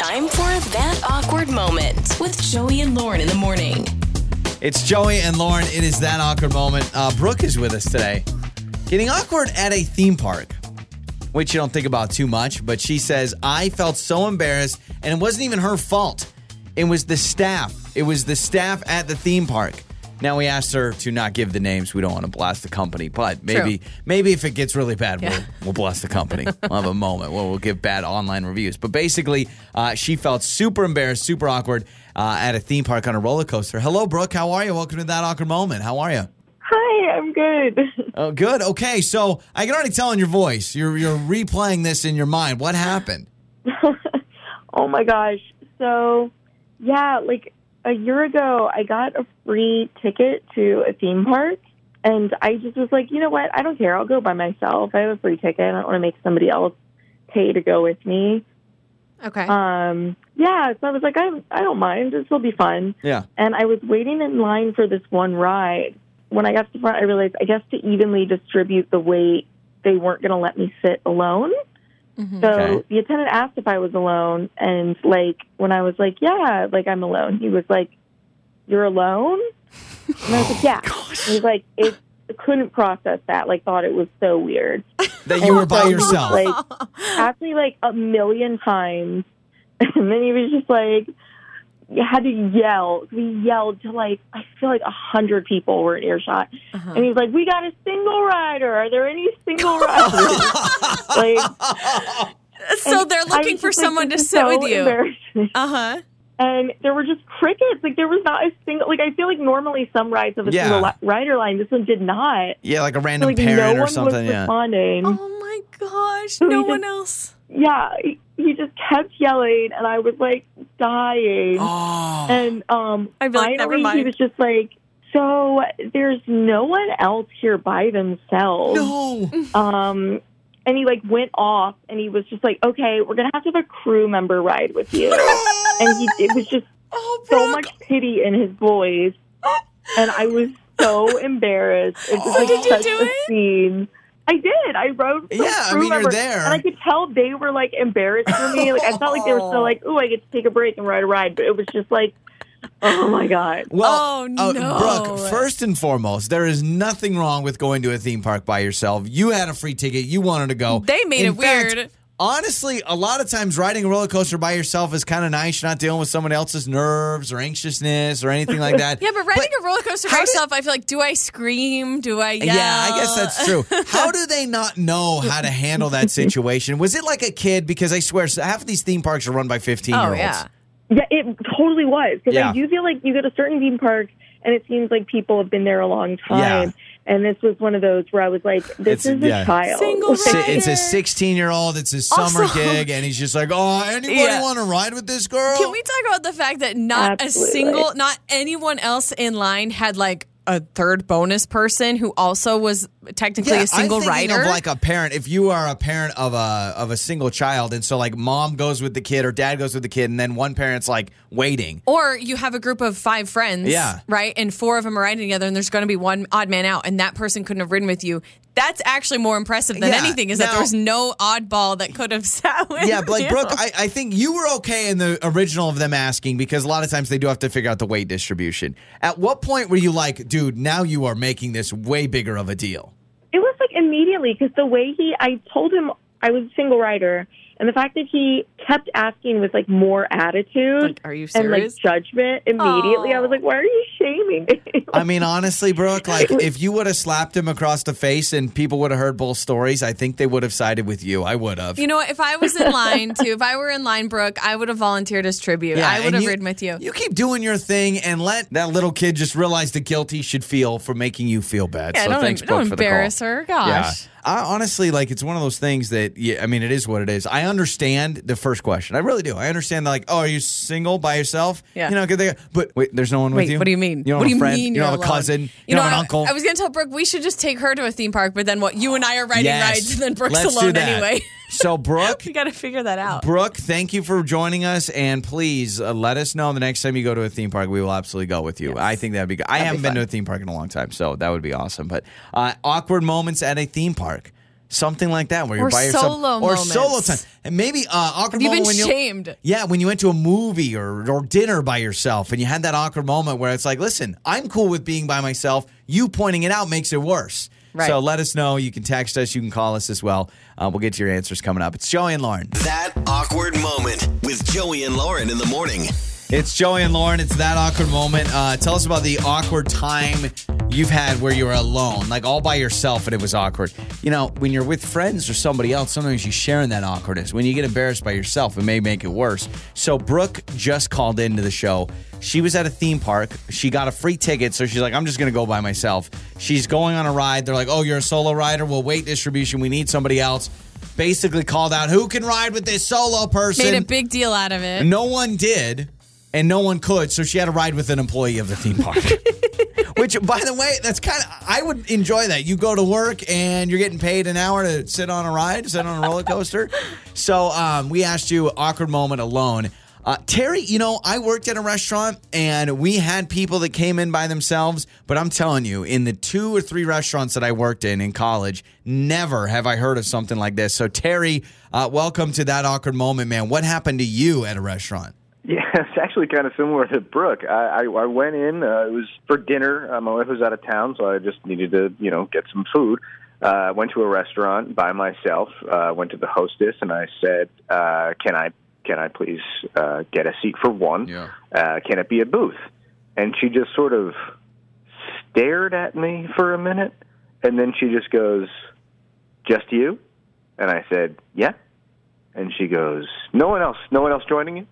Time for That Awkward Moment with Joey and Lauren in the morning. It's Joey and Lauren. It is that awkward moment. Uh, Brooke is with us today. Getting awkward at a theme park, which you don't think about too much, but she says, I felt so embarrassed, and it wasn't even her fault. It was the staff. It was the staff at the theme park. Now we asked her to not give the names. We don't want to blast the company, but maybe True. maybe if it gets really bad, Yeah. we'll, we'll blast the company. We'll have a moment where we'll give bad online reviews. But basically, uh, she felt super embarrassed, super awkward uh, at a theme park on a roller coaster. Hello, Brooke. How are you? Welcome to that awkward moment. How are you? Hi, I'm good. Oh, good. Okay, so I can already tell in your voice. You're you're replaying this in your mind. What happened? oh my gosh. So, yeah, like a year ago, I got a free ticket to a theme park. And I just was like, you know what? I don't care. I'll go by myself. I have a free ticket. I don't want to make somebody else pay to go with me. Okay. Um, yeah, so I was like, I, I don't mind. This will be fun. Yeah. And I was waiting in line for this one ride. When I got to the front, I realized I guess to evenly distribute the weight, they weren't going to let me sit alone. Mhm. So Okay. the attendant asked if I was alone, and like when I was like, "Yeah, like I'm alone," he was like, "You're alone?" And I was like, "Yeah." He was like, "It couldn't process that. Like, thought it was so weird." That you were by So yourself. Like, asked me like a million times, and then he was just like, "You had to yell." We yelled to like I feel like a hundred people were in earshot, Uh-huh. and he was like, "We got a single rider. Are there any single riders?" like. so they're looking for just like, someone to this is sit so with you. Uh huh. And there were just crickets. Like there was not a single. Like I feel like normally some rides have a Yeah. single li- rider line. This one did not. yeah, like a random like parent no or one something. was Yeah. responding. Oh my gosh. So No he one just- else. Yeah, he, he just kept yelling, and I was like dying. Oh. And um, I'd be like, never finally, he was just like, "So there's no one else here by themselves." no. Um, and he like went off, and he was just like, "Okay, we're gonna have to have a crew member ride with you." and he it was just Oh, so much pity in his voice, and I was so embarrassed. It was Oh, like did you such do a it? scene. I did. I wrote. some Yeah, I crew mean, you're there. and I could tell they were like embarrassed for me. Like I felt like they were still like, "Oh, I get to take a break and ride a ride," but it was just like, "Oh my god." Well, Oh, uh, no. Brooke, first and foremost, there is nothing wrong with going to a theme park by yourself. You had a free ticket. You wanted to go. They made In it weird. Fact, honestly, a lot of times riding a roller coaster by yourself is kind of nice. You're not dealing with someone else's nerves or anxiousness or anything like that. Yeah, but riding a roller coaster by how did- yourself, I feel like, do I scream? Do I yell? Yeah, I guess that's true. How do they not know how to handle that situation? Was it like a kid? Because I swear, half of these theme parks are run by 15 year Oh, olds. yeah. Yeah, it totally was because Yeah. I do feel like you go to certain theme parks and it seems like people have been there a long time. And this was one of those where I was like, "This It's- is a yeah. child." Single Si- It's a 16 year old. It's his summer Also- gig, and he's just like, "Oh, anybody Yeah. want to ride with this girl?" Can we talk about the fact that not Absolutely. a single, not anyone else in line had like a third bonus person who also was technically a single rider? of like a parent. If you are a parent of a of a single child, and so like mom goes with the kid or dad goes with the kid, and then one parent's like waiting. or you have a group of five friends, Yeah. right? And four of them are riding together, and there's going to be one odd man out, and that person couldn't have ridden with you. That's actually more impressive than Yeah. anything. Is that Now- there was no oddball that could have sat with Yeah, but like. Brooke, I, I think you were okay in the original of them asking because a lot of times they do have to figure out the weight distribution. At what point were you like, dude, now you are making this way bigger of a deal? Immediately because the way he, I told him I was a single rider, and the fact that he kept asking with like more attitude Like, are you serious? and like serious? judgment immediately, I was like, "Why are you shaming me?" I mean, honestly, Brooke, like if you would have slapped him across the face and people would have heard both stories, I think they would have sided with you. I would have. You know? If I was in line too, if I were in line, Brooke, I would have volunteered as tribute. I would have you- ridden with you. You keep doing your thing and let that little kid just realize the guilt he should feel for making you feel bad. yeah, so don't, thanks, don't Brooke, for the call. embarrass her. Gosh. Yeah. I honestly like it's one of those things that yeah, I mean it is what it is. I understand the first question. I really do. I understand that like, oh, are you single by yourself? Yeah. You know, 'cause they, but wait, there's no one with you. what do you mean? You don't what have do a you friend. mean? You don't have a cousin. You, You, don't have an uncle. I was going to tell Brooke we should just take her to a theme park, but then what? You and I are riding Yes. rides, and then Brooke's Let's do alone that. anyway. So Brooke, we got to figure that out. Brooke, thank you for joining us, and please uh, let us know the next time you go to a theme park. We will absolutely go with you. I think that'd be good. I That'd be haven't been to a theme park in a long time, so that would be awesome. But uh, awkward moments at a theme park. Something like that, where you're Or by yourself, solo or solo time, and maybe uh, awkward Have you moment been when shamed? yeah, when you went to a movie or, or dinner by yourself and you had that awkward moment where it's like, listen, I'm cool with being by myself. You pointing it out makes it worse. Right. So let us know. You can text us. You can call us as well. Uh, we'll get to your answers coming up. It's Joey and Lauren. That awkward moment with Joey and Lauren in the morning. It's Joey and Lauren. It's that awkward moment. Uh, tell us about the awkward time you've had where you were alone, like all by yourself, and it was awkward. You know, when you're with friends or somebody else, sometimes you share in that awkwardness. When you get embarrassed by yourself, it may make it worse. So Brooke just called into the show. She was at a theme park. She got a free ticket, so she's like, "I'm just going to go by myself." She's going on a ride. They're like, "Oh, you're a solo rider. Well, weight distribution. We need somebody else." Basically, called out, "Who can ride with this solo person?" Made a big deal out of it. No one did, and no one could. So she had to ride with an employee of the theme park. Which, by the way, that's kind of I would enjoy that. You go to work and you're getting paid an hour to sit on a ride, sit on a roller coaster. so um, we asked you awkward moment alone. Uh, Terry, you know, I worked at a restaurant and we had people that came in by themselves, but I'm telling you, in the two or three restaurants that I worked in in college, never have I heard of something like this. So, Terry, uh, welcome to that awkward moment, man. What happened to you at a restaurant? Yeah, it's actually kind of similar to Brooke. I, I, I went in. Uh, it was for dinner. Uh, my wife was out of town, so I just needed to, you know, get some food. Uh, went to a restaurant by myself. Uh, went to the hostess and I said, uh, "Can I, can I please uh, get a seat for one? Yeah. Uh, can it be a booth?" And she just sort of stared at me for a minute, and then she just goes, "Just you?" And I said, "Yeah." And she goes, "No one else. No one else joining you."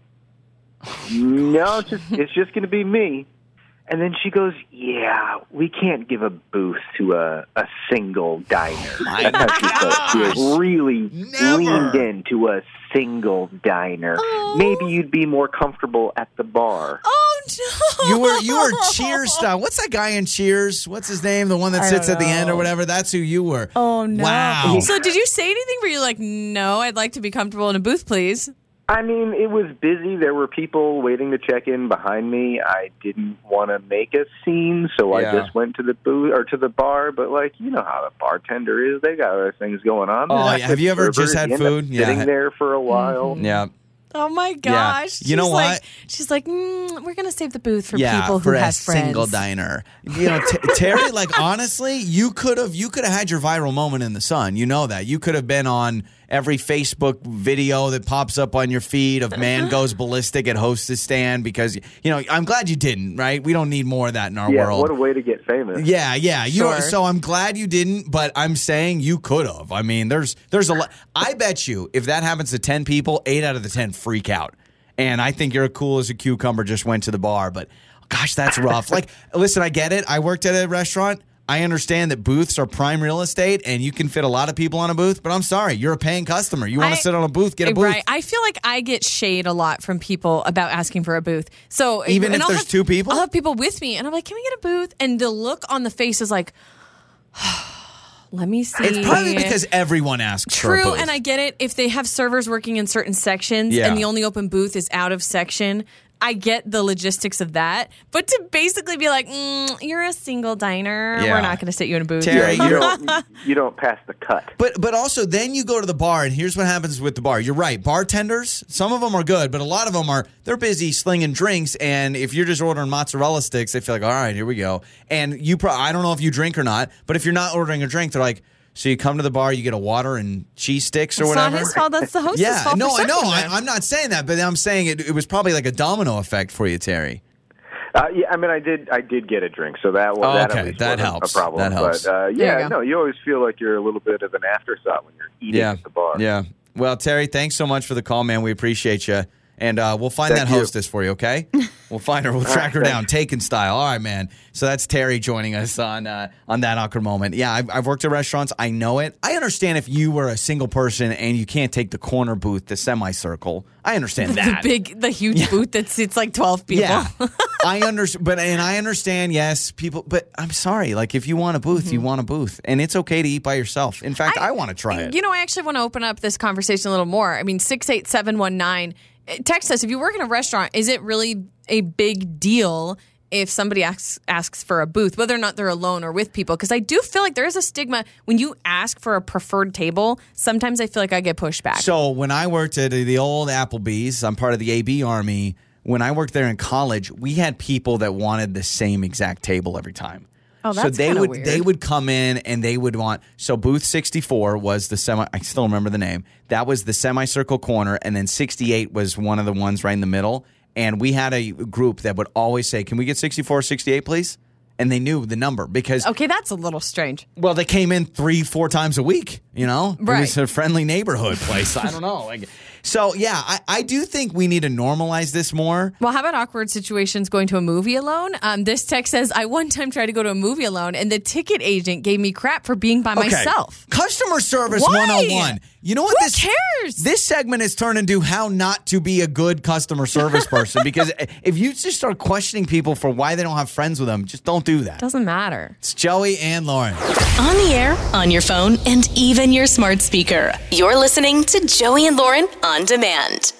No, it's just it's just going to be me. And then she goes, "Yeah, we can't give a booth to a a single diner." Oh my That's she felt. She was really Never. leaned into a single diner. Maybe oh. you'd be more comfortable at the bar. Oh no! You were you were Cheers style. What's that guy in Cheers? What's his name? The one that I sits at the end or whatever. That's who you were. Oh no! Wow. So did you say anything? Where you're like, no, I'd like to be comfortable in a booth, please. I mean, it was busy. There were people waiting to check in behind me. I didn't want to make a scene, so Yeah. I just went to the booth or to the bar. But like, you know how the bartender is; they got other things going on. Oh, yeah. Have you ever just servers. had You end food? Yeah. Sitting there for a while. Yeah. Oh my gosh! You know She's what? Like, she's like, mm, we're gonna save the booth for yeah, people who for a have friends. single diner. You know, T- Terry. Like honestly, you could have you could have had your viral moment in the sun. You know that you could have been on every Facebook video that pops up on your feed of man goes ballistic at hostess stand because you know. I'm glad you didn't. Right? We don't need more of that in our Yeah, world. what a way to get famous. Yeah, yeah. You know, so I'm glad you didn't, but I'm saying you could have. I mean, there's there's a lot. I bet you if that happens to ten people, eight out of the ten freak out. And I think you're cool as a cucumber. Just went to the bar, but gosh, that's rough. like, listen, I get it. I worked at a restaurant. I understand that booths are prime real estate, and you can fit a lot of people on a booth. But I'm sorry, you're a paying customer. You want to sit on a booth, get a booth. Right. I feel like I get shade a lot from people about asking for a booth. So Even if I'll there's have- two people? I'll have people with me, and I'm like, "Can we get a booth?" And the look on the face is like, "Let me see." It's probably because everyone asks for a True, and I get it. If they have servers working in certain sections Yeah. and the only open booth is out of section, I get the logistics of that. But to basically be like, mm, "You're a single diner. Yeah. We're not going to sit you in a booth." Terry, You don't, you don't pass the cut. But but also then you go to the bar and here's what happens with the bar. You're right. Bartenders, some of them are good, but a lot of them are they're busy slinging drinks and if you're just ordering mozzarella sticks, they feel like, "All right, here we go." And you pro- I don't know if you drink or not, but if you're not ordering a drink, they're like, "So you come to the bar, you get a water and cheese sticks or It's whatever." not his fault. That's the host's yeah, fault. no, for I know. I, I'm not saying that, but I'm saying it, it was probably like a domino effect for you, Terry. Uh, yeah, I mean, I did. I did get a drink, so that was Oh, that, okay. at That helps. a problem. That helps. But uh, There you yeah, no, you always feel like you're a little bit of an afterthought when you're eating Yeah. at the bar. Yeah. Well, Terry, thanks so much for the call, man. We appreciate you. And uh, we'll find Thank that you. hostess for you, okay? We'll find her. We'll track her right, down, taken style. All right, man. So that's Terry joining us on uh, on that awkward moment. Yeah, I've, I've worked at restaurants. I know it. I understand if you were a single person and you can't take the corner booth, the semicircle. I understand that the big, the huge booth that seats like twelve people. Yeah, I understand, but and I understand. Yes, people, but I'm sorry. Like, if you want a booth, you want a booth, and it's okay to eat by yourself. In fact, I, want to try it. You know, I actually want to open up this conversation a little more. I mean, 68719, eh, text us if you work in a restaurant, is it really a big deal if somebody asks asks for a booth, whether or not they're alone or with people, because I do feel like there is a stigma when you ask for a preferred table. Sometimes I feel like I get pushed back. So when I worked at the old Applebee's, I'm part of the AB Army. When I worked there in college, we had people that wanted the same exact table every time. Oh, so they would weird. they would come in and they would want so booth 64 was the semi I still remember the name. That was the semicircle corner and then 68 was one of the ones right in the middle and we had a group that would always say, "Can we get 64 68 please?" And they knew the number because okay, that's a little strange. well, they came in three, four times a week. You know, it was a friendly neighborhood place. I don't know. Like, so yeah, I, I do think we need to normalize this more. Well, how about awkward situations going to a movie alone? Um, this text says, I one time tried to go to a movie alone, and the ticket agent gave me crap for being by Okay. myself. Customer service Why? 101. You know what Who this cares? This segment is turned into how not to be a good customer service person because if you just start questioning people for why they don't have friends with them, just don't do that. Doesn't matter. It's Joey and Lauren. On the air, on your phone, and even your smart speaker. You're listening to Joey and Lauren on demand.